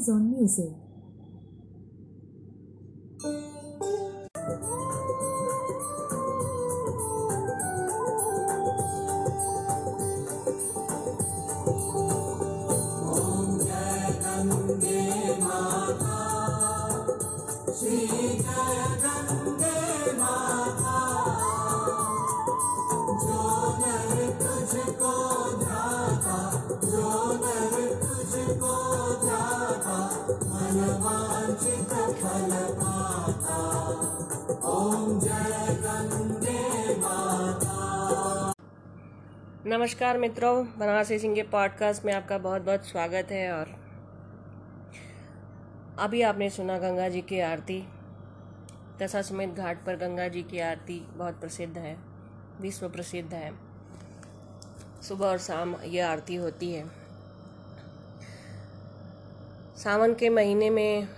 Amazon Music. नमस्कार मित्रों, बनारसी सिंह के पॉडकास्ट में आपका बहुत बहुत स्वागत है और अभी आपने सुना गंगा जी की आरती। दशा समेत घाट पर गंगा जी की आरती बहुत प्रसिद्ध है, विश्व प्रसिद्ध है। सुबह और शाम ये आरती होती है। सावन के महीने में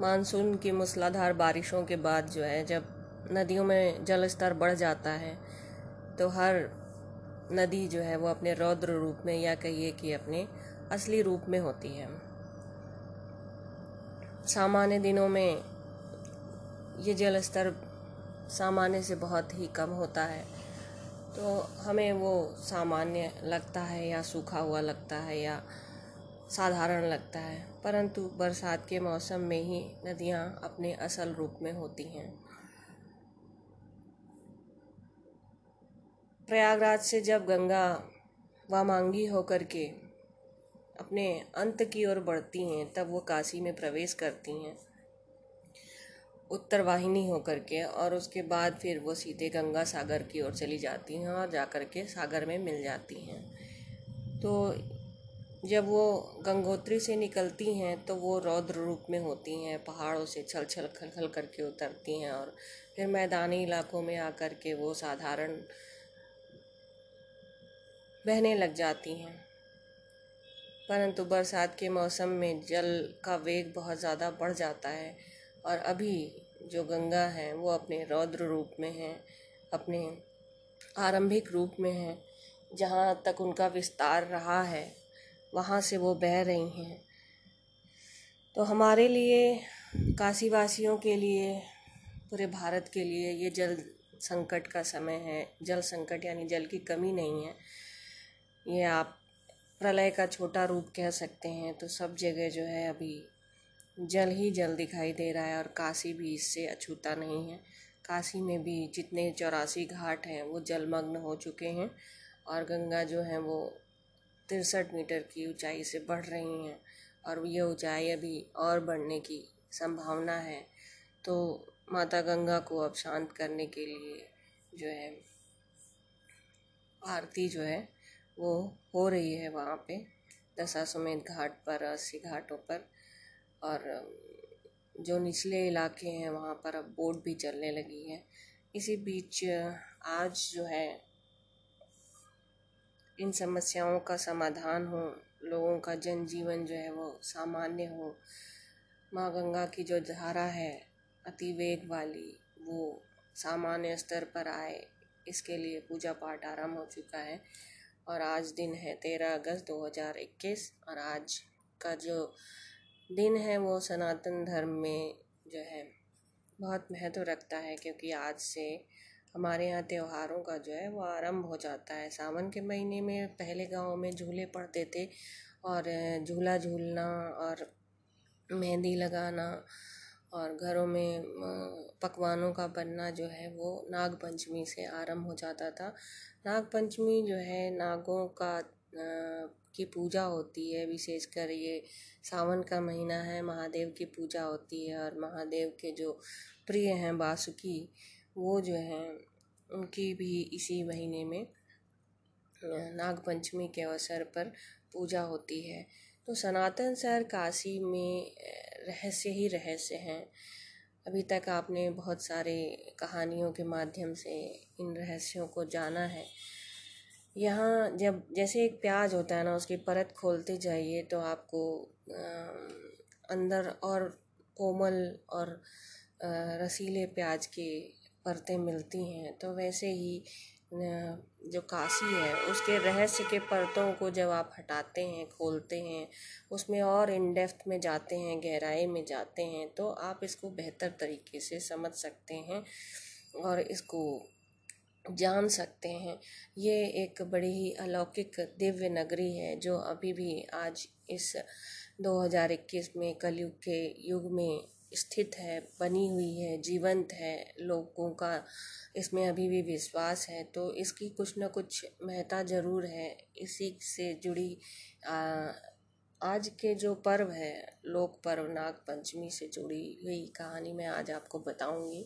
मानसून की मूसलाधार बारिशों के बाद जो है, जब नदियों में जल स्तर बढ़ जाता है तो हर नदी जो है, वो अपने रौद्र रूप में या कहिए कि अपने असली रूप में होती है। सामान्य दिनों में ये जल स्तर सामान्य से बहुत ही कम होता है। तो हमें वो सामान्य लगता है या सूखा हुआ लगता है या साधारण लगता है, परंतु बरसात के मौसम में ही नदियाँ अपने असल रूप में होती हैं। प्रयागराज से जब गंगा वामांगी होकर के अपने अंत की ओर बढ़ती हैं, तब वो काशी में प्रवेश करती हैं, उत्तर वाहिनी होकर के, और उसके बाद फिर वो सीधे गंगा सागर की ओर चली जाती हैं और जाकर के सागर में मिल जाती हैं। तो जब वो गंगोत्री से निकलती हैं तो वो रौद्र रूप में होती हैं, पहाड़ों से छल छल खल खल करके उतरती हैं और फिर मैदानी इलाकों में आकर के वो साधारण बहने लग जाती हैं। परंतु बरसात के मौसम में जल का वेग बहुत ज़्यादा बढ़ जाता है और अभी जो गंगा हैं, वो अपने रौद्र रूप में हैं, अपने आरंभिक रूप में हैं, जहाँ तक उनका विस्तार रहा है। वहाँ से वो बह रही हैं। तो हमारे लिए, काशीवासियों के लिए, पूरे भारत के लिए ये जल संकट का समय है। जल संकट यानी जल की कमी नहीं है। ये आप प्रलय का छोटा रूप कह सकते हैं। तो सब जगह जो है अभी जल ही जल दिखाई दे रहा है और काशी भी इससे अछूता नहीं है। काशी में भी जितने चौरासी घाट हैं, वो जलमग्न हो चुके हैं और गंगा जो है वो तिरसठ मीटर की ऊंचाई से बढ़ रही हैं और ये ऊंचाई अभी और बढ़ने की संभावना है। तो माता गंगा को अब शांत करने के लिए जो है, आरती जो है, वो हो रही है वहाँ पे दशाश्वमेध घाट पर, अस्सी घाटों पर। और, जो निचले इलाके हैं, वहाँ पर अब बोट भी चलने लगी है। इसी बीच, आज जो है इन समस्याओं का समाधान हो, लोगों का जनजीवन जो है वो सामान्य हो, माँ गंगा की जो धारा है, अति वेग वाली, वो सामान्य स्तर पर आए, इसके लिए पूजा पाठ आरंभ हो चुका है। और आज दिन है तेरह अगस्त दो हज़ार इक्कीस, और आज का जो दिन है वो सनातन धर्म में जो है बहुत महत्व रखता है, क्योंकि आज से हमारे यहाँ त्योहारों का जो है वो आरंभ हो जाता है। सावन के महीने में पहले गाँव में झूले पड़ते थे और झूला झूलना और मेहंदी लगाना और घरों में पकवानों का बनना जो है वो नाग पंचमी से आरंभ हो जाता था। नाग पंचमी जो है नागों का की पूजा होती है। विशेषकर ये सावन का महीना है, महादेव की पूजा होती है और महादेव के जो प्रिय हैं बासुकी, वो जो हैं उनकी भी इसी महीने में नाग पंचमी के अवसर पर पूजा होती है। तो सनातन शहर काशी में रहस्य ही रहस्य हैं। अभी तक आपने बहुत सारे कहानियों के माध्यम से इन रहस्यों को जाना है। यहाँ जब, जैसे एक प्याज होता है ना, उसकी परत खोलते जाइए तो आपको अंदर और कोमल और रसीले प्याज के परतें मिलती हैं तो वैसे ही जो काशी है, उसके रहस्य के परतों को जब आप हटाते हैं, खोलते हैं, उसमें और इन डेप्थ में जाते हैं, गहराई में जाते हैं तो आप इसको बेहतर तरीके से समझ सकते हैं और इसको जान सकते हैं। ये एक बड़ी ही अलौकिक दिव्य नगरी है, जो अभी भी आज इस 2021 में कलयुग के युग में स्थित है, बनी हुई है, जीवंत है लोगों का इसमें अभी भी विश्वास है। तो इसकी कुछ न कुछ महत्ता ज़रूर है। इसी से जुड़ी आज के जो पर्व है, लोक पर्व नाग पंचमी से जुड़ी हुई कहानी मैं आज आपको बताऊँगी।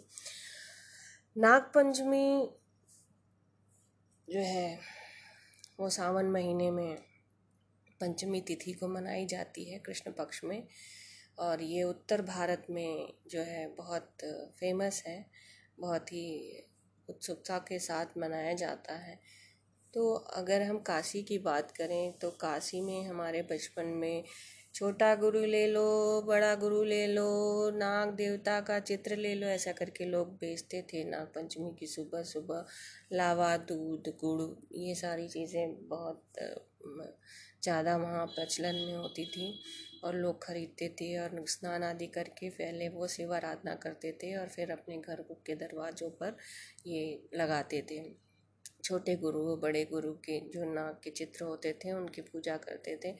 नाग पंचमी जो है, वो सावन महीने में पंचमी तिथि को मनाई जाती है कृष्ण पक्ष में। और ये उत्तर भारत में जो है बहुत फ़ेमस है, बहुत ही उत्सुकता के साथ मनाया जाता है। तो अगर हम काशी की बात करें तो काशी में हमारे बचपन में छोटा गुरु ले लो, बड़ा गुरु ले लो, नाग देवता का चित्र ले लो, ऐसा करके लोग बेचते थे। नाग पंचमी की सुबह सुबह लावा, दूध, गुड़, ये सारी चीज़ें बहुत ज़्यादा वहाँ प्रचलन में होती थी। और लोग खरीदते थे और स्नान आदि करके पहले वो शिव आराधना करते थे और फिर अपने घर के दरवाज़ों पर ये लगाते थे। छोटे गुरु बड़े गुरु के जो नाग के चित्र होते थे, उनकी पूजा करते थे।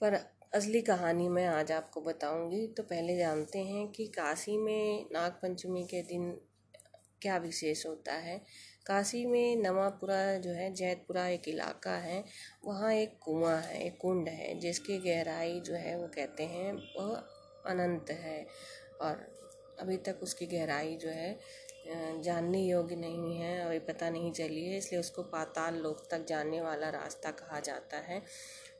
पर असली कहानी मैं आज आपको बताऊँगी। तो पहले जानते हैं कि काशी में नाग पंचमी के दिन क्या विशेष होता है। काशी में नवापुरा जो है, जैतपुरा एक इलाका है, वहाँ एक कुआँ है, एक कुंड है, जिसकी गहराई जो है वो कहते हैं, वह अनंत है। और अभी तक उसकी गहराई जो है जानने योग्य नहीं है, अभी पता नहीं चली है, इसलिए उसको पाताल लोक तक जाने वाला रास्ता कहा जाता है।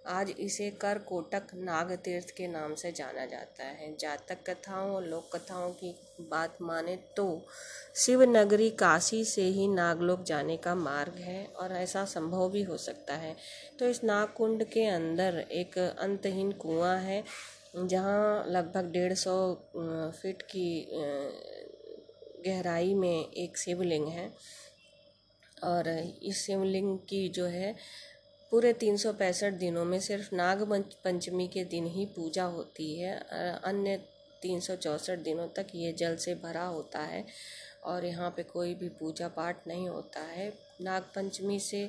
आज इसे कर कोटक नाग तीर्थ के नाम से जाना जाता है। जातक कथाओं और लोक कथाओं की बात माने तो शिव नगरी काशी से ही नागलोक जाने का मार्ग है और ऐसा संभव भी हो सकता है। तो इस नागकुंड के अंदर एक अंतहीन कुआँ है, जहाँ लगभग डेढ़ सौ फीट की गहराई में एक शिवलिंग है। और इस शिवलिंग की जो है पूरे तीन सौ पैंसठ दिनों में सिर्फ़ नाग पंचमी के दिन ही पूजा होती है। अन्य तीन सौ चौंसठ दिनों तक ये जल से भरा होता है और यहाँ पे कोई भी पूजा पाठ नहीं होता है। नाग पंचमी से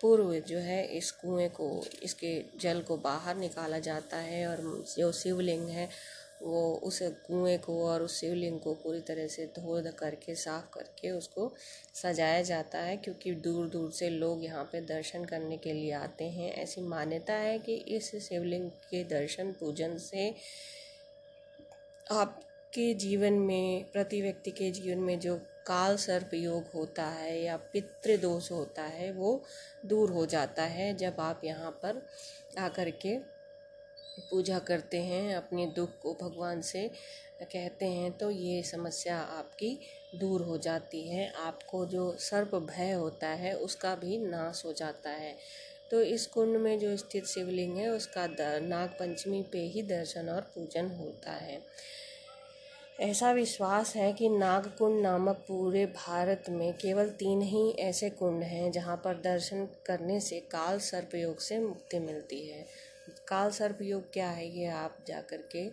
पूर्व जो है इस कुएँ को, इसके जल को बाहर निकाला जाता है और जो शिवलिंग है वो उस कुएँ को और उस शिवलिंग को पूरी तरह से धो करके, साफ़ करके उसको सजाया जाता है क्योंकि दूर दूर से लोग यहाँ पे दर्शन करने के लिए आते हैं। ऐसी मान्यता है कि इस शिवलिंग के दर्शन पूजन से आपके जीवन में, प्रति व्यक्ति के जीवन में जो काल सर्प योग होता है या पितृदोष होता है, वो दूर हो जाता है जब आप यहाँ पर आकर के पूजा करते हैं, अपने दुख को भगवान से कहते हैं तो ये समस्या आपकी दूर हो जाती है। आपको जो सर्प भय होता है, उसका भी नाश हो जाता है। तो इस कुंड में जो स्थित शिवलिंग है, उसका नाग पंचमी पे ही दर्शन और पूजन होता है। ऐसा विश्वास है कि नागकुंड नामक पूरे भारत में केवल तीन ही ऐसे कुंड हैं, जहाँ पर दर्शन करने से काल सर्पयोग से मुक्ति मिलती है। काल सर्प योग क्या है, ये आप जा कर के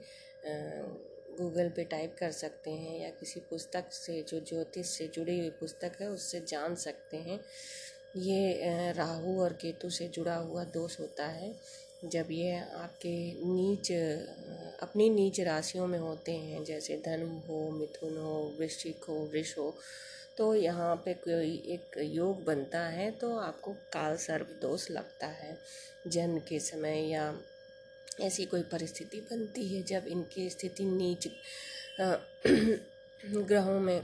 गूगल पे टाइप कर सकते हैं या किसी पुस्तक से, जो ज्योतिष से जुड़ी हुई पुस्तक है, उससे जान सकते हैं। ये राहु और केतु से जुड़ा हुआ दोष होता है। जब ये आपके नीच, अपनी नीच राशियों में होते हैं, जैसे धनु हो, मिथुन हो, वृश्चिक हो, वृष हो तो यहाँ पे कोई एक योग बनता है तो आपको काल सर्प दोष लगता है। जन्म के समय या ऐसी कोई परिस्थिति बनती है जब इनकी स्थिति नीच ग्रहों में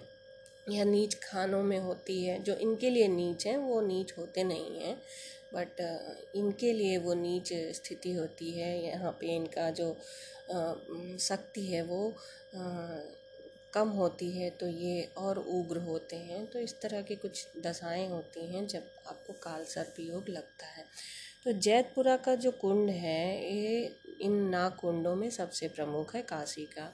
या नीच खानों में होती है। जो इनके लिए नीच हैं, वो नीच होते नहीं हैं, बट इनके लिए वो नीच स्थिति होती है। यहाँ पे इनका जो शक्ति है वो कम होती है तो ये और उग्र होते हैं। तो इस तरह की कुछ दशाएँ होती हैं जब आपको काल सर्प योग लगता है। तो जैतपुरा का जो कुंड है, ये इन नाग कुंडों में सबसे प्रमुख है, काशी का।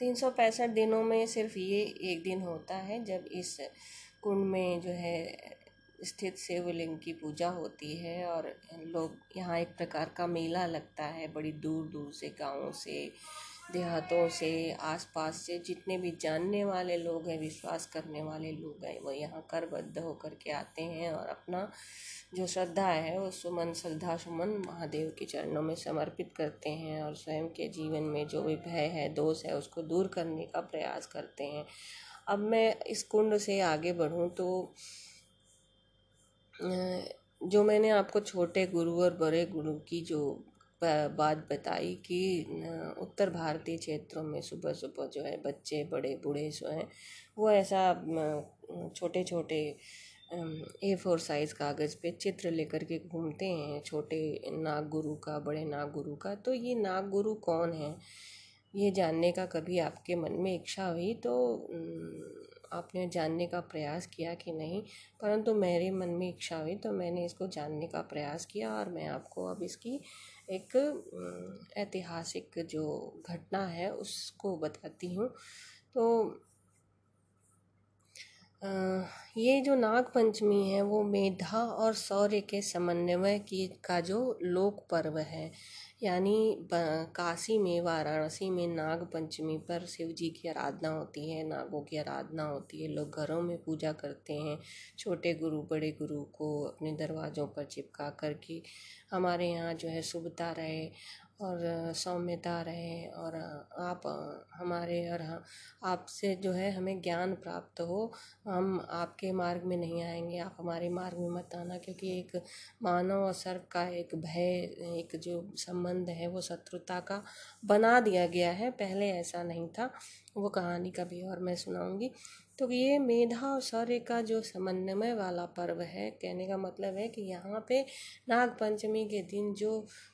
तीन सौ पैंसठ दिनों में सिर्फ़ ये एक दिन होता है, जब इस कुंड में जो है स्थित शिवलिंग की पूजा होती है और लोग यहाँ एक प्रकार का मेला लगता है बड़ी दूर दूर से, गाँवों से, देहातों से, आसपास से। जितने भी जानने वाले लोग हैं, विश्वास करने वाले लोग हैं, वो यहाँ करबद्ध होकर के आते हैं और अपना जो श्रद्धा है, वो सुमन, श्रद्धा सुमन महादेव के चरणों में समर्पित करते हैं और स्वयं के जीवन में जो भी भय है, दोष है, उसको दूर करने का प्रयास करते हैं। अब मैं इस कुंड से आगे बढ़ूँ तो जो मैंने आपको छोटे गुरु और बड़े गुरु की जो बात बताई कि उत्तर भारतीय क्षेत्रों में सुबह सुबह जो है बच्चे बड़े बूढ़े जो हैं, वो ऐसा छोटे छोटे ए फोर साइज़ कागज़ पे चित्र लेकर के घूमते हैं, छोटे नाग गुरु का, बड़े नाग गुरु का तो ये नाग गुरु कौन है? ये जानने का कभी आपके मन में इच्छा हुई तो आपने जानने का प्रयास किया कि नहीं, परंतु मेरे मन में इच्छा हुई तो मैंने इसको जानने का प्रयास किया और मैं आपको अब इसकी एक ऐतिहासिक जो घटना है उसको बताती हूँ। तो ये जो नाग पंचमी है वो मेधा और सौर्य के समन्वय की, का जो लोक पर्व है यानी काशी में, वाराणसी में नाग पंचमी पर शिव जी की आराधना होती है, नागों की आराधना होती है, लोग घरों में पूजा करते हैं। छोटे गुरु, बड़े गुरु को अपने दरवाज़ों पर चिपका करके हमारे यहाँ जो है शुभता रहे और सौम्यता रहे और आप हमारे और आपसे जो है हमें ज्ञान प्राप्त हो, हम आपके मार्ग में नहीं आएँगे। आप हमारे मार्ग में मत आना क्योंकि एक मानव और सर्प का एक भय, एक जो संबंध है वो शत्रुता का बना दिया गया है। पहले ऐसा नहीं था। वो कहानी कभी और मैं सुनाऊँगी। तो ये मेधा और शौर्य का जो समन्वय वाला पर्व है, कहने का मतलब है कि यहाँ पे नाग पंचमी के दिन जो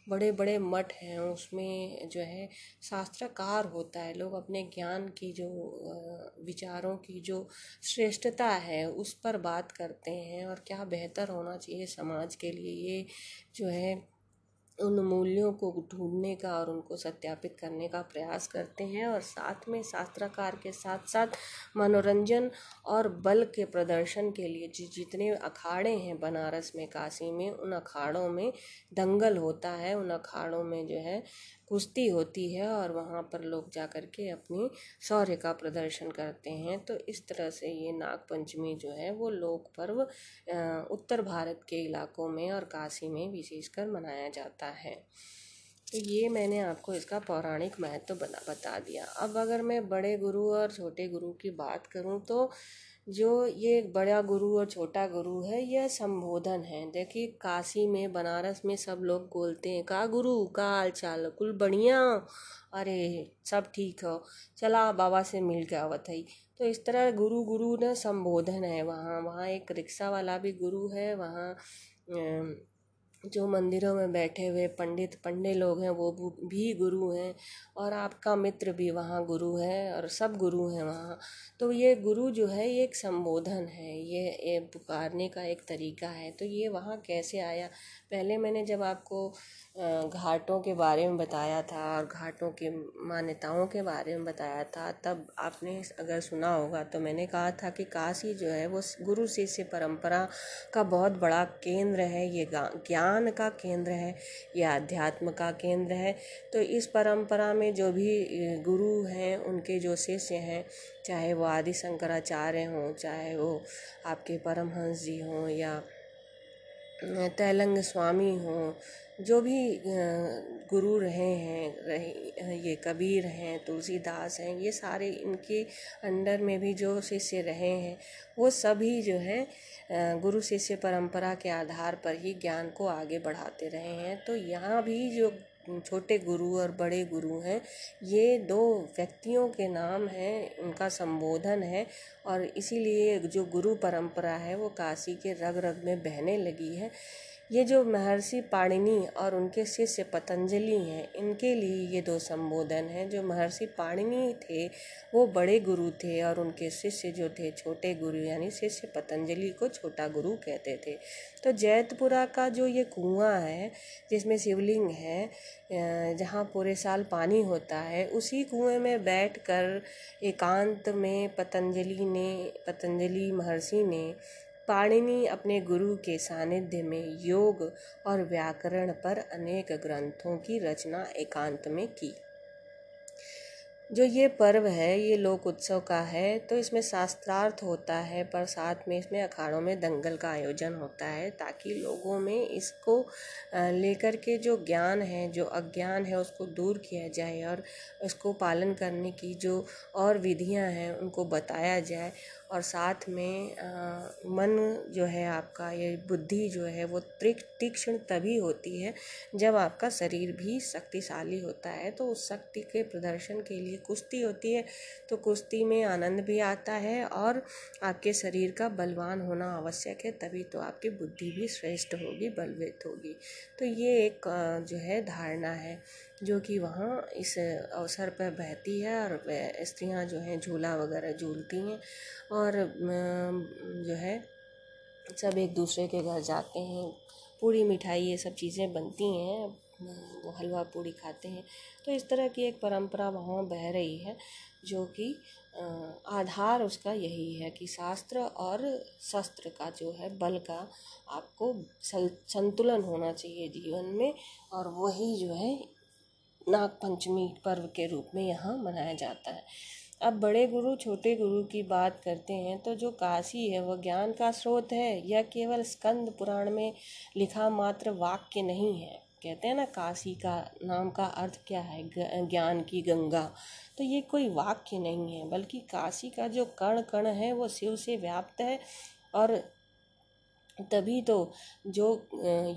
बड़े बड़े मठ हैं, उसमें जो है शास्त्रकार होता है। लोग अपने ज्ञान की जो विचारों की जो श्रेष्ठता है, उस पर बात करते हैं और क्या बेहतर होना चाहिए समाज के लिए, ये जो है उन मूल्यों को ढूँढने का और उनको सत्यापित करने का प्रयास करते हैं और साथ में शास्त्राकार के साथ साथ मनोरंजन और बल के प्रदर्शन के लिए जितने अखाड़े हैं बनारस में, काशी में, उन अखाड़ों में दंगल होता है। उन अखाड़ों में जो है कुश्ती होती है और वहाँ पर लोग जा कर के अपनी शौर्य का प्रदर्शन करते हैं। तो इस तरह से ये नाग पंचमी जो है वो लोक पर्व उत्तर भारत के इलाकों में और काशी में विशेषकर मनाया जाता है तो ये मैंने आपको इसका पौराणिक महत्व बता बता दिया। अब अगर मैं बड़े गुरु और छोटे गुरु की बात करूँ तो जो ये बड़ा गुरु और छोटा गुरु है, यह संबोधन है। देखिए, काशी में, बनारस में सब लोग बोलते हैं, का गुरु, का हाल चाल, कुल बढ़िया। अरे, सब ठीक हो। चला, बाबा से मिल के आवत है तो इस तरह गुरु गुरु न संबोधन है वहाँ। वहाँ एक रिक्शा वाला भी गुरु है, वहाँ जो मंदिरों में बैठे हुए पंडित पंडे लोग हैं, वो भी गुरु हैं और आपका मित्र भी वहाँ गुरु है और सब गुरु हैं वहाँ। तो ये गुरु जो है, ये एक संबोधन है, ये पुकारने का एक तरीका है। तो ये वहाँ कैसे आया? पहले मैंने जब आपको घाटों के बारे में बताया था और घाटों के मान्यताओं के बारे में बताया था, तब आपने अगर सुना होगा तो मैंने कहा था कि काशी जो है, वो गुरु शिष्य परंपरा का बहुत बड़ा केंद्र है, ये ज्ञान का केंद्र है, या अध्यात्म का केंद्र है तो इस परंपरा में जो भी गुरु हैं, उनके जो शिष्य हैं, चाहे वो आदि शंकराचार्य हों, चाहे वो आपके परमहंस जी हों, या तैलंग स्वामी हों जो भी गुरु रहे हैं, रहे ये कबीर हैं, तुलसीदास हैं, ये सारे इनके अंडर में भी जो शिष्य रहे हैं, वो सभी जो है गुरु शिष्य परंपरा के आधार पर ही ज्ञान को आगे बढ़ाते रहे हैं। तो यहाँ भी जो छोटे गुरु और बड़े गुरु हैं, ये दो व्यक्तियों के नाम हैं, उनका संबोधन है और इसीलिए जो गुरु परंपरा है, वो काशी के रग रग में बहने लगी है। ये जो महर्षि पाणिनि और उनके शिष्य पतंजलि हैं, इनके लिए ये दो संबोधन हैं। जो महर्षि पाणिनि थे, वो बड़े गुरु थे और उनके शिष्य जो थे, छोटे गुरु यानी शिष्य पतंजलि को छोटा गुरु कहते थे। तो जैतपुरा का जो ये कुआँ है, जिसमें शिवलिंग है जहाँ पूरे साल पानी होता है, उसी कुएँ में बैठ कर एकांत में पतंजलि ने, पतंजलि महर्षि ने पाणिनि अपने गुरु के सानिध्य में योग और व्याकरण पर अनेक ग्रंथों की रचना एकांत में की। जो ये पर्व है, ये लोक उत्सव का है तो इसमें शास्त्रार्थ होता है, पर साथ में इसमें अखाड़ों में दंगल का आयोजन होता है, ताकि लोगों में इसको लेकर के जो ज्ञान है, जो अज्ञान है, उसको दूर किया जाए और उसको पालन करने की जो और विधियाँ हैं, उनको बताया जाए। और साथ में मन जो है आपका, ये बुद्धि जो है, वो तीक्ष्ण तभी होती है, जब आपका शरीर भी शक्तिशाली होता है तो उस शक्ति के प्रदर्शन के लिए कुश्ती होती है तो कुश्ती में आनंद भी आता है और आपके शरीर का बलवान होना आवश्यक है, तभी तो आपकी बुद्धि भी श्रेष्ठ होगी, बलवित होगी। तो ये एक जो है धारणा है, जो कि वहाँ इस अवसर पर बहती है और स्त्रियाँ जो हैं झूला वगैरह झूलती हैं और जो है सब एक दूसरे के घर जाते हैं, पूरी मिठाई ये सब चीज़ें बनती हैं। हलवा पूड़ी खाते हैं। तो इस तरह की एक परंपरा वहाँ बह रही है, जो कि आधार उसका यही है कि शास्त्र और शस्त्र का जो है बल का आपको संतुलन होना चाहिए जीवन में, और वही जो है नाग पंचमी पर्व के रूप में यहाँ मनाया जाता है। अब बड़े गुरु, छोटे गुरु की बात करते हैं तो जो काशी है वह ज्ञान का स्रोत है, यह केवल स्कंद पुराण में लिखा मात्र वाक्य नहीं है। कहते हैं ना, काशी का नाम का अर्थ क्या है? ज्ञान की गंगा। तो ये कोई वाक्य नहीं है, बल्कि काशी का जो कण कण है, वो शिव से व्याप्त है और तभी तो जो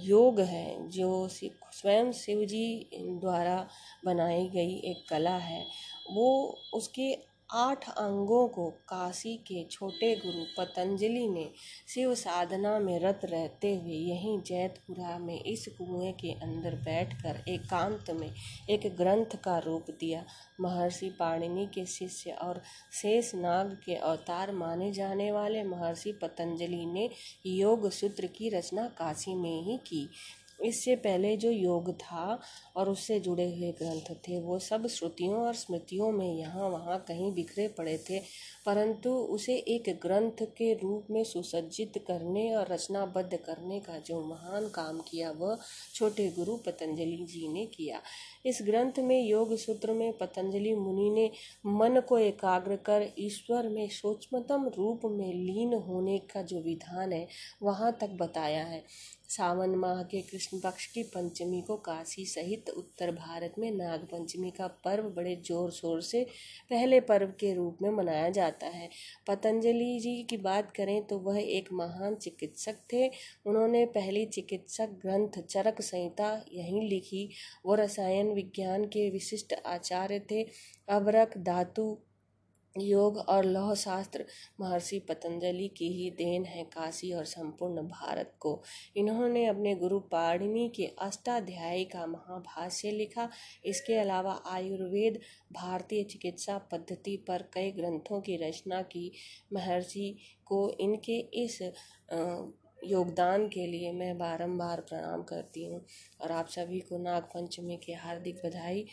योग है, जो स्वयं शिव जी द्वारा बनाई गई एक कला है, वो उसके आठ अंगों को काशी के छोटे गुरु पतंजलि ने शिव साधना में रत रहते हुए यहीं जैतपुरा में इस कुएँ के अंदर बैठकर एकांत में एक ग्रंथ का रूप दिया। महर्षि पाणिनि के शिष्य और शेष नाग के अवतार माने जाने वाले महर्षि पतंजलि ने योग सूत्र की रचना काशी में ही की। इससे पहले जो योग था और उससे जुड़े हुए ग्रंथ थे, वो सब श्रुतियों और स्मृतियों में यहाँ वहाँ कहीं बिखरे पड़े थे। परंतु उसे एक ग्रंथ के रूप में सुसज्जित करने और रचनाबद्ध करने का जो महान काम किया, वह छोटे गुरु पतंजलि जी ने किया। इस ग्रंथ में योग सूत्र में पतंजलि मुनि ने मन को एकाग्र कर, ईश्वर में सूक्ष्मतम रूप में लीन होने का जो विधान है, वहाँ तक बताया है। सावन माह के कृष्ण पक्ष की पंचमी को काशी सहित उत्तर भारत में नाग पंचमी का पर्व बड़े ज़ोर शोर से पहले पर्व के रूप में मनाया जाता है। पतंजलि जी की बात करें तो वह एक महान चिकित्सक थे। उन्होंने पहली चिकित्सक ग्रंथ चरक संहिता यहीं लिखी वो रसायन विज्ञान के विशिष्ट आचार्य थे। अवरक धातु योग और लौह शास्त्र महर्षि पतंजलि की ही देन है काशी और संपूर्ण भारत को। इन्होंने अपने गुरु पाणिनी के अष्टाध्यायी का महाभाष्य लिखा। इसके अलावा आयुर्वेद, भारतीय चिकित्सा पद्धति पर कई ग्रंथों की रचना की। महर्षि को इनके इस योगदान के लिए मैं बारंबार प्रणाम करती हूँ। और आप सभी को नाग पंचमी की हार्दिक बधाई।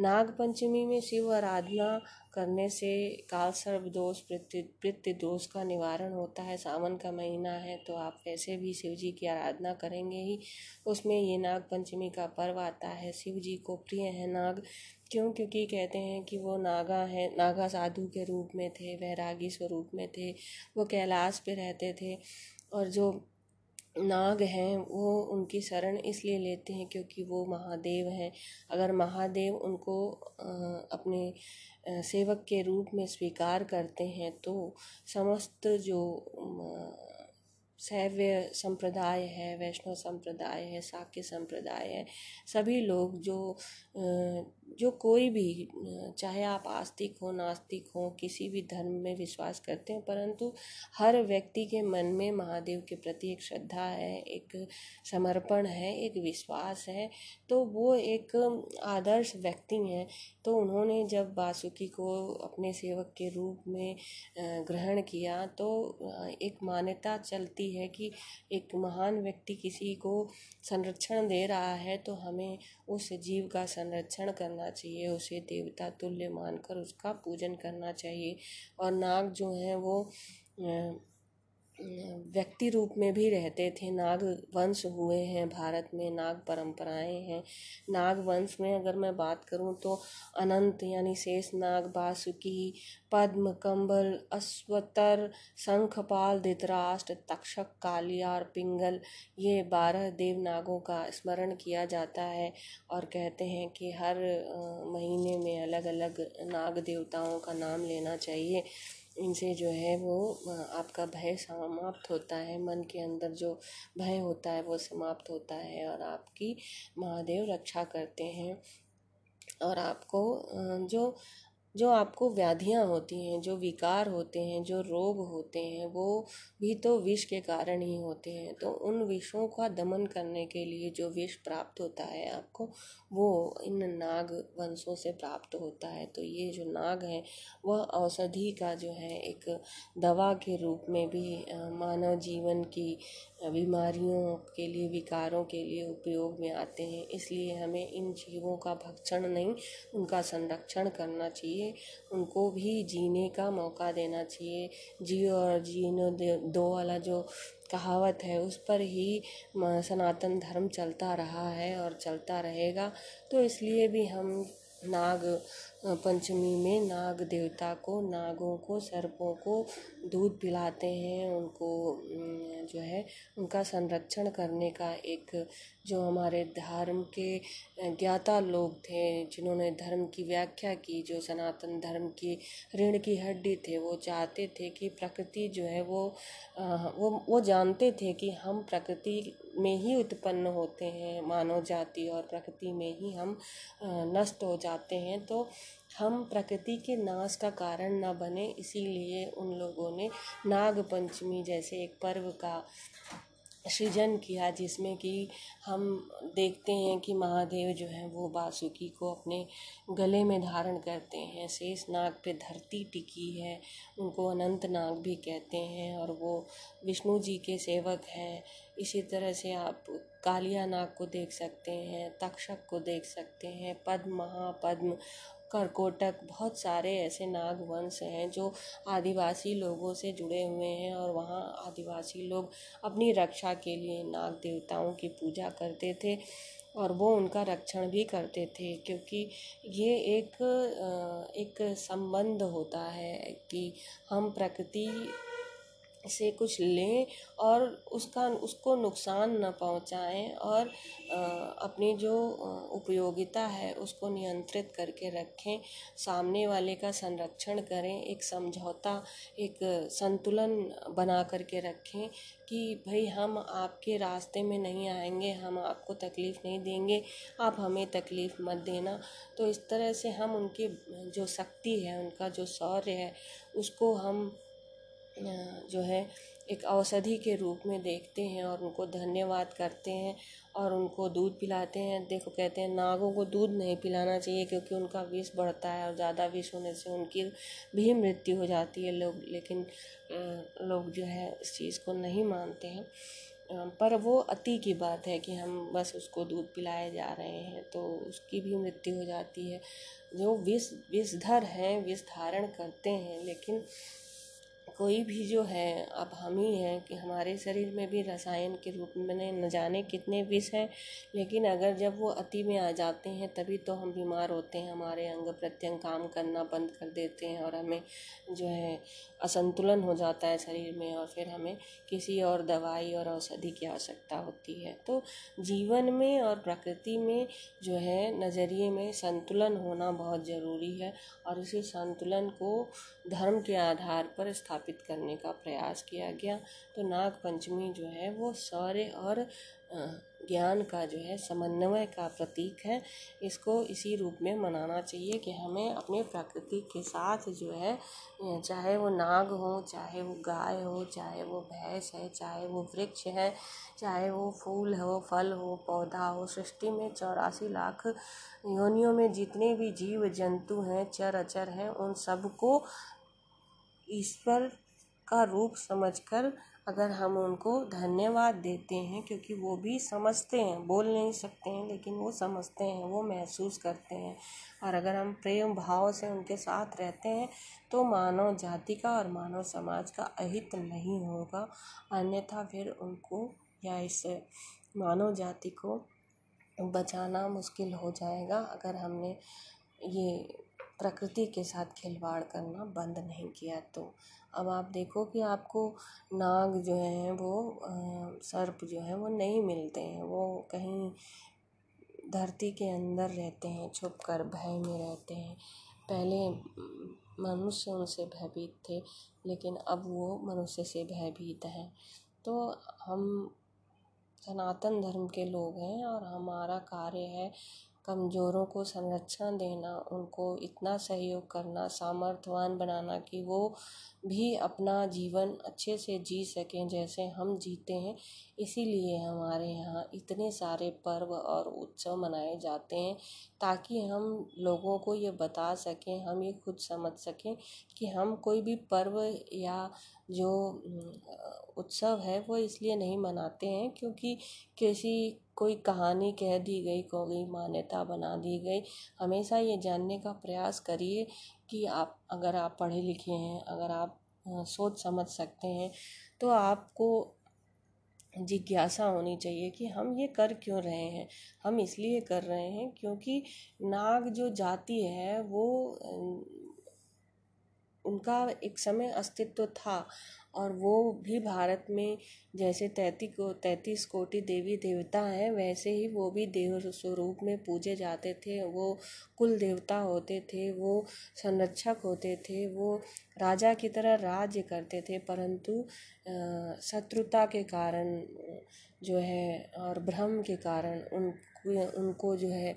नाग पंचमी में शिव आराधना करने से काल सर्व दोष, प्रत्य दोष का निवारण होता है। सावन का महीना है तो आप वैसे भी शिव जी की आराधना करेंगे ही। उसमें ये नाग पंचमी का पर्व आता है। शिव जी को प्रिय है नाग। क्यों? क्योंकि कहते हैं कि वो नागा हैं, नागा साधु के रूप में थे, वैरागी स्वरूप में थे, वो कैलाश पे रहते थे। और जो नाग हैं, वो उनकी शरण इसलिए लेते हैं क्योंकि वो महादेव हैं। अगर महादेव उनको अपने सेवक के रूप में स्वीकार करते हैं तो समस्त जो शैव्य संप्रदाय है, वैष्णव संप्रदाय है शाक्य संप्रदाय है, सभी लोग जो जो कोई भी, चाहे आप आस्तिक हो, नास्तिक हो, किसी भी धर्म में विश्वास करते हैं, परंतु हर व्यक्ति के मन में महादेव के प्रति एक श्रद्धा है, एक समर्पण है, एक विश्वास है तो वो एक आदर्श व्यक्ति हैं। तो उन्होंने जब वासुकी को अपने सेवक के रूप में ग्रहण किया तो एक मान्यता चलती है कि एक महान व्यक्ति किसी को संरक्षण दे रहा है तो हमें उस जीव का संरक्षण करना चाहिए उसे देवता तुल्य मानकर उसका पूजन करना चाहिए। और नाग जो है वो व्यक्ति रूप में भी रहते थे। नाग वंश हुए हैं भारत में, नाग परंपराएँ हैं। नाग वंश में अगर मैं बात करूँ तो अनंत यानी शेष नाग, बासुकी, पद्म, कंबल अश्वतर शंखपाल, धृतराष्ट्र, तक्षक कालिया और पिंगल, ये बारह देव नागों का स्मरण किया जाता है और कहते हैं कि हर महीने में अलग अलग नाग देवताओं का नाम लेना चाहिए। इनसे जो है वो आपका भय समाप्त होता है। मन के अंदर जो भय होता है वो समाप्त होता है और आपकी महादेव रक्षा करते हैं। और आपको जो जो आपको व्याधियाँ होती हैं, जो विकार होते हैं, जो रोग होते हैं, वो भी तो विष के कारण ही होते हैं। तो उन विषों का दमन करने के लिए जो विष प्राप्त होता है आपको, वो इन नाग वंशों से प्राप्त होता है। तो ये जो नाग हैं, वह औषधि का जो है एक दवा के रूप में भी मानव जीवन की बीमारियों के लिए, विकारों के लिए उपयोग में आते हैं। इसलिए हमें इन जीवों का भक्षण नहीं, उनका संरक्षण करना चाहिए। उनको भी जीने का मौका देना चाहिए। जियो और जीनो दो वाला जो कहावत है, उस पर ही सनातन धर्म चलता रहा है और चलता रहेगा। तो इसलिए भी हम नाग पंचमी में नाग देवता को, नागों को, सर्पों को दूध पिलाते हैं। उनको जो है, उनका संरक्षण करने का एक, जो हमारे धर्म के ज्ञाता लोग थे, जिन्होंने धर्म की व्याख्या की, जो सनातन धर्म की ऋण की हड्डी थे, वो चाहते थे कि प्रकृति जो है वो वो वो जानते थे कि हम प्रकृति में ही उत्पन्न होते हैं, मानव जाति और प्रकृति में ही हम नष्ट हो जाते हैं। तो हम प्रकृति के नाश का कारण न बने, इसीलिए उन लोगों ने नाग पंचमी जैसे एक पर्व का सृजन किया, जिसमें कि हम देखते हैं कि महादेव जो है वो बासुकी को अपने गले में धारण करते हैं। शेष नाग पे धरती टिकी है, उनको अनंत नाग भी कहते हैं और वो विष्णु जी के सेवक हैं। इसी तरह से आप कालिया नाग को देख सकते हैं, तक्षक को देख सकते हैं, पद्म, महापद्म करकोटक, बहुत सारे ऐसे नाग वंश हैं जो आदिवासी लोगों से जुड़े हुए हैं और वहाँ आदिवासी लोग अपनी रक्षा के लिए नाग देवताओं की पूजा करते थे और वो उनका रक्षण भी करते थे क्योंकि ये एक एक संबंध होता है कि हम प्रकृति से कुछ लें और उसका, उसको नुकसान न पहुंचाएँ और अपनी जो उपयोगिता है उसको नियंत्रित करके रखें। सामने वाले का संरक्षण करें, एक समझौता, एक संतुलन बना करके रखें कि भाई हम आपके रास्ते में नहीं आएँगे, हम आपको तकलीफ़ नहीं देंगे, आप हमें तकलीफ़ मत देना। तो इस तरह से हम उनकी, जो शक्ति है, उनका जो शौर्य है, उसको हम जो है, एक औषधि के रूप में देखते हैं और उनको धन्यवाद करते हैं और उनको दूध पिलाते हैं। देखो, कहते हैं, नागों को दूध नहीं पिलाना चाहिए क्योंकि उनका विष बढ़ता है और ज़्यादा विष होने से उनकी भी मृत्यु हो जाती है लोग। लेकिन लोग जो है, इस चीज़ को नहीं मानते हैं। पर वो अति की बात है कि हम बस उसको दूध पिलाए जा रहे हैं तो उसकी भी मृत्यु हो जाती है। जो विष, विषधर हैं, विष धारण करते हैं, लेकिन कोई भी जो है अब हम ही हैं कि हमारे शरीर में भी रसायन के रूप में न जाने कितने विष हैं, लेकिन अगर जब वो अति में आ जाते हैं, तभी तो हम बीमार होते हैं, हमारे अंग प्रत्यंग काम करना बंद कर देते हैं और हमें जो है असंतुलन हो जाता है शरीर में और फिर हमें किसी और दवाई और औषधि की आवश्यकता होती है। तो जीवन में और प्रकृति में जो है नज़रिए में संतुलन होना बहुत ज़रूरी है और इसी संतुलन को धर्म के आधार पर स्थापित करने का प्रयास किया गया। तो नाग पंचमी जो है, वो शौर्य और ज्ञान का जो है, समन्वय का प्रतीक है। इसको इसी रूप में मनाना चाहिए कि हमें अपने प्रकृति के साथ जो है चाहे वो नाग हो, चाहे वो गाय हो, चाहे वो भैंस है, चाहे वो वृक्ष है, चाहे वो फूल हो, फल हो, पौधा हो, सृष्टि में चौरासी लाख योनियों में जितने भी जीव जंतु हैं चर अचर हैं, उन सबको ईश्वर का रूप समझकर अगर हम उनको धन्यवाद देते हैं, क्योंकि वो भी समझते हैं, बोल नहीं सकते हैं, लेकिन वो समझते हैं, वो महसूस करते हैं। और अगर हम प्रेम भाव से उनके साथ रहते हैं तो मानव जाति का और मानव समाज का अहित नहीं होगा। अन्यथा फिर उनको या इस मानव जाति को बचाना मुश्किल हो जाएगा। अगर हमने ये प्रकृति के साथ खिलवाड़ करना बंद नहीं किया तो। अब आप देखो कि आपको नाग जो हैं वो सर्प जो है वो नहीं मिलते हैं। वो कहीं धरती के अंदर रहते हैं, छुप कर भय में रहते हैं। पहले मनुष्य उनसे भयभीत थे, लेकिन अब वो मनुष्य से भयभीत हैं। तो हम सनातन धर्म के लोग हैं और हमारा कार्य है कमज़ोरों को संरक्षण देना, उनको इतना सहयोग करना, सामर्थ्यवान बनाना कि वो भी अपना जीवन अच्छे से जी सकें जैसे हम जीते हैं। इसीलिए हमारे यहाँ इतने सारे पर्व और उत्सव मनाए जाते हैं ताकि हम लोगों को ये बता सकें, हम ये खुद समझ सकें कि हम कोई भी पर्व या जो उत्सव है वो इसलिए नहीं मनाते हैं क्योंकि किसी कोई कहानी कह दी गई, कोई मान्यता बना दी गई। हमेशा ये जानने का प्रयास करिए कि आप, अगर आप पढ़े लिखे हैं, अगर आप सोच समझ सकते हैं तो आपको जिज्ञासा होनी चाहिए कि हम ये कर क्यों रहे हैं? हम इसलिए कर रहे हैं क्योंकि नाग जो जाति है, वो उनका एक समय अस्तित्व था। और वो भी भारत में जैसे तैती को, तैंतीस कोटि देवी देवता हैं, वैसे ही वो भी देव स्वरूप में पूजे जाते थे। वो कुल देवता होते थे, वो संरक्षक होते थे, वो राजा की तरह राज्य करते थे, परंतु शत्रुता के कारण जो है और भ्रम के कारण उन उनको जो है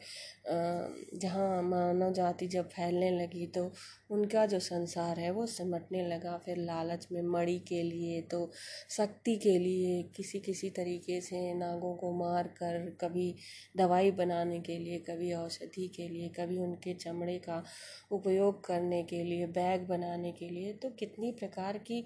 जहाँ मानव जाति जब फैलने लगी तो उनका जो संसार है वो सिमटने लगा। फिर लालच में मणि के लिए तो शक्ति के लिए किसी किसी तरीके से नागों को मार कर कभी दवाई बनाने के लिए, कभी औषधि के लिए, कभी उनके चमड़े का उपयोग करने के लिए, बैग बनाने के लिए। तो कितनी प्रकार की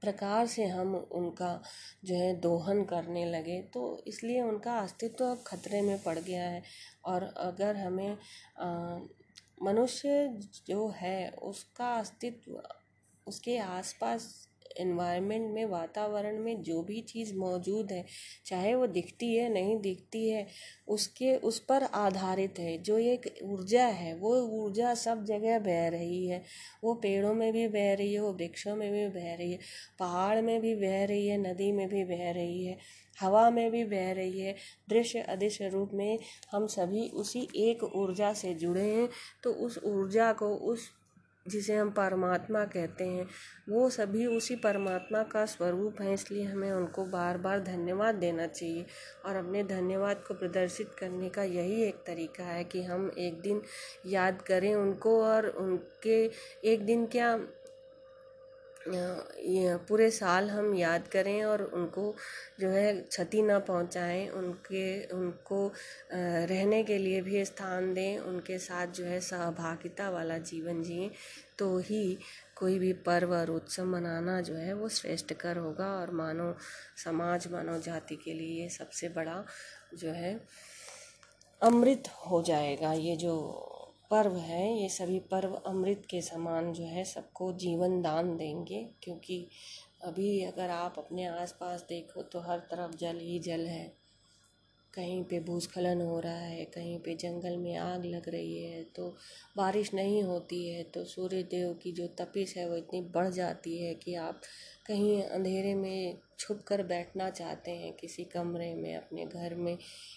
प्रकार से हम उनका जो है दोहन करने लगे तो इसलिए उनका अस्तित्व अब खतरे में पड़ गया है। और अगर हमें मनुष्य जो है, उसका अस्तित्व, उसके आसपास इन्वायरमेंट में, वातावरण में जो भी चीज़ मौजूद है, चाहे वो दिखती है, नहीं दिखती है, उसके, उस पर आधारित है। जो एक ऊर्जा है, वो ऊर्जा सब जगह बह रही है। वो पेड़ों में भी बह रही है, वो वृक्षों में भी बह रही है, पहाड़ में भी बह रही है, नदी में भी बह रही है, हवा में भी बह रही है। दृश्य अदृश्य रूप में हम सभी उसी एक ऊर्जा से जुड़े हैं तो उस ऊर्जा को, उस जिसे हम परमात्मा कहते हैं, वो सभी उसी परमात्मा का स्वरूप हैं, इसलिए हमें उनको बार बार धन्यवाद देना चाहिए। और अपने धन्यवाद को प्रदर्शित करने का यही एक तरीका है कि हम एक दिन याद करें उनको और उनके, एक दिन क्या पूरे साल हम याद करें और उनको जो है क्षति ना पहुंचाएँ, उनके, उनको रहने के लिए भी स्थान दें, उनके साथ जो है सहभागिता वाला जीवन जिए तो ही कोई भी पर्व और उत्सव मनाना जो है वो श्रेष्ठ कर होगा और मानव समाज, मानव जाति के लिए सबसे बड़ा जो है अमृत हो जाएगा, ये जो पर्व है, ये सभी पर्व अमृत के समान जो है सबको जीवन दान देंगे, क्योंकि अभी अगर आप अपने आसपास देखो तो हर तरफ़ जल ही जल है। कहीं पे भूस्खलन हो रहा है, कहीं पे जंगल में आग लग रही है तो बारिश नहीं होती है तो सूर्य देव की जो तपिश है वो इतनी बढ़ जाती है कि आप कहीं अंधेरे में छुप कर बैठना चाहते हैं किसी कमरे में, अपने घर में,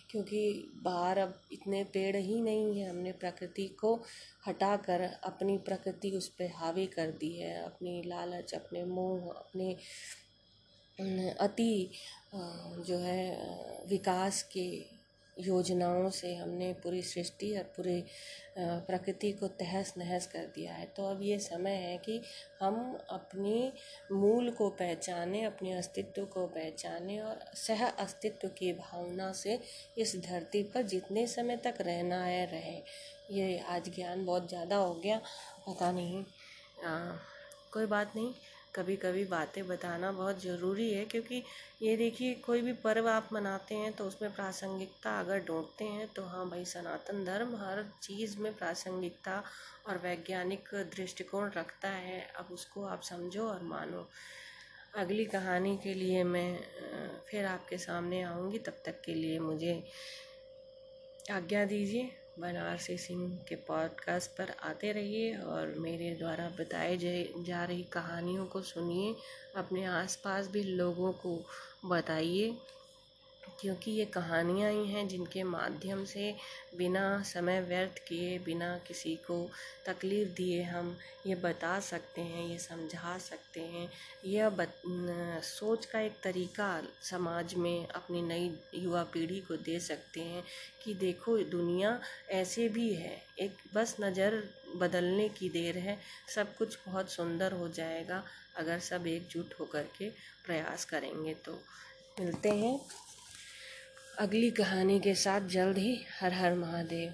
क्योंकि बाहर अब इतने पेड़ ही नहीं हैं, हमने प्रकृति को हटा कर अपनी प्रकृति उस पर हावी कर दी है, अपनी लालच, अपने मोह, अपने, अति जो है विकास के योजनाओं से हमने पूरी सृष्टि और पूरे प्रकृति को तहस नहस कर दिया है। तो अब ये समय है कि हम अपनी मूल को पहचाने अपने अस्तित्व को पहचाने और सह अस्तित्व की भावना से इस धरती पर जितने समय तक रहना है रहे। ये आज ज्ञान बहुत ज़्यादा हो गया पता नहीं। आ, कोई बात नहीं। कभी कभी बातें बताना बहुत ज़रूरी है, क्योंकि ये देखिए, कोई भी पर्व आप मनाते हैं तो उसमें प्रासंगिकता अगर ढूंढते हैं तो हाँ भाई, सनातन धर्म हर चीज़ में प्रासंगिकता और वैज्ञानिक दृष्टिकोण रखता है। अब उसको आप समझो और मानो। अगली कहानी के लिए मैं फिर आपके सामने आऊँगी। तब तक के लिए मुझे आज्ञा दीजिए। बनारसी सिंह के पॉडकास्ट पर आते रहिए और मेरे द्वारा बताए जा रही कहानियों को सुनिए, अपने आसपास भी लोगों को बताइए। क्योंकि ये कहानियाँ ही हैं जिनके माध्यम से बिना समय व्यर्थ किए, बिना किसी को तकलीफ़ दिए हम ये बता सकते हैं, ये समझा सकते हैं। यह सोच का एक तरीका समाज में अपनी नई युवा पीढ़ी को दे सकते हैं कि देखो, दुनिया ऐसे भी है। एक बस नज़र बदलने की देर है, सब कुछ बहुत सुंदर हो जाएगा अगर सब एकजुट होकर के प्रयास करेंगे तो। मिलते हैं। अगली कहानी के साथ जल्द ही हर हर महादेव।